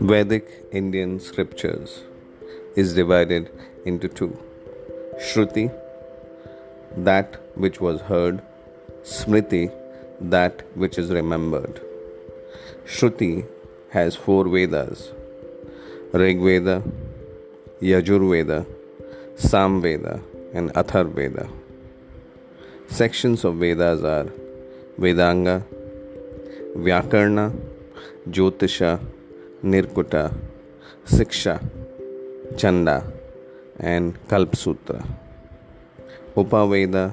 Vedic Indian scriptures is divided into two Shruti, that which was heard, Smriti, that which is remembered. Shruti has four Vedas Rig Veda, Yajur Veda, Sam Veda, and Athar Veda. Sections of Vedas are Vedanga, Vyakarna, Jyotisha, Nirkuta, Siksha, Chanda, and Kalpsutra. Upaveda,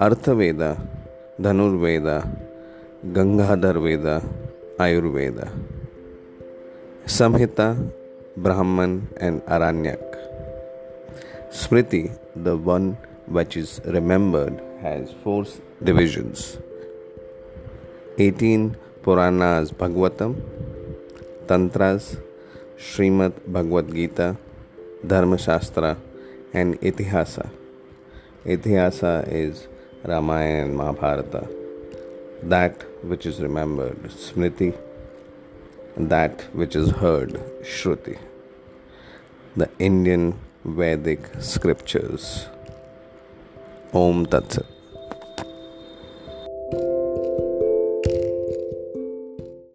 Arthaveda, Dhanurveda, Gangadhar Veda, Ayurveda. Samhita, Brahman, and Aranyak. Smriti, the one which is remembered, has four divisions 18 Puranas Bhagavatam, Tantras, Srimad Bhagavad Gita, Dharma Shastra, and Itihasa. Itihasa is Ramayana and Mahabharata, that which is remembered, Smriti, that which is heard, Shruti. The Indian Vedic scriptures. ओम तत्सत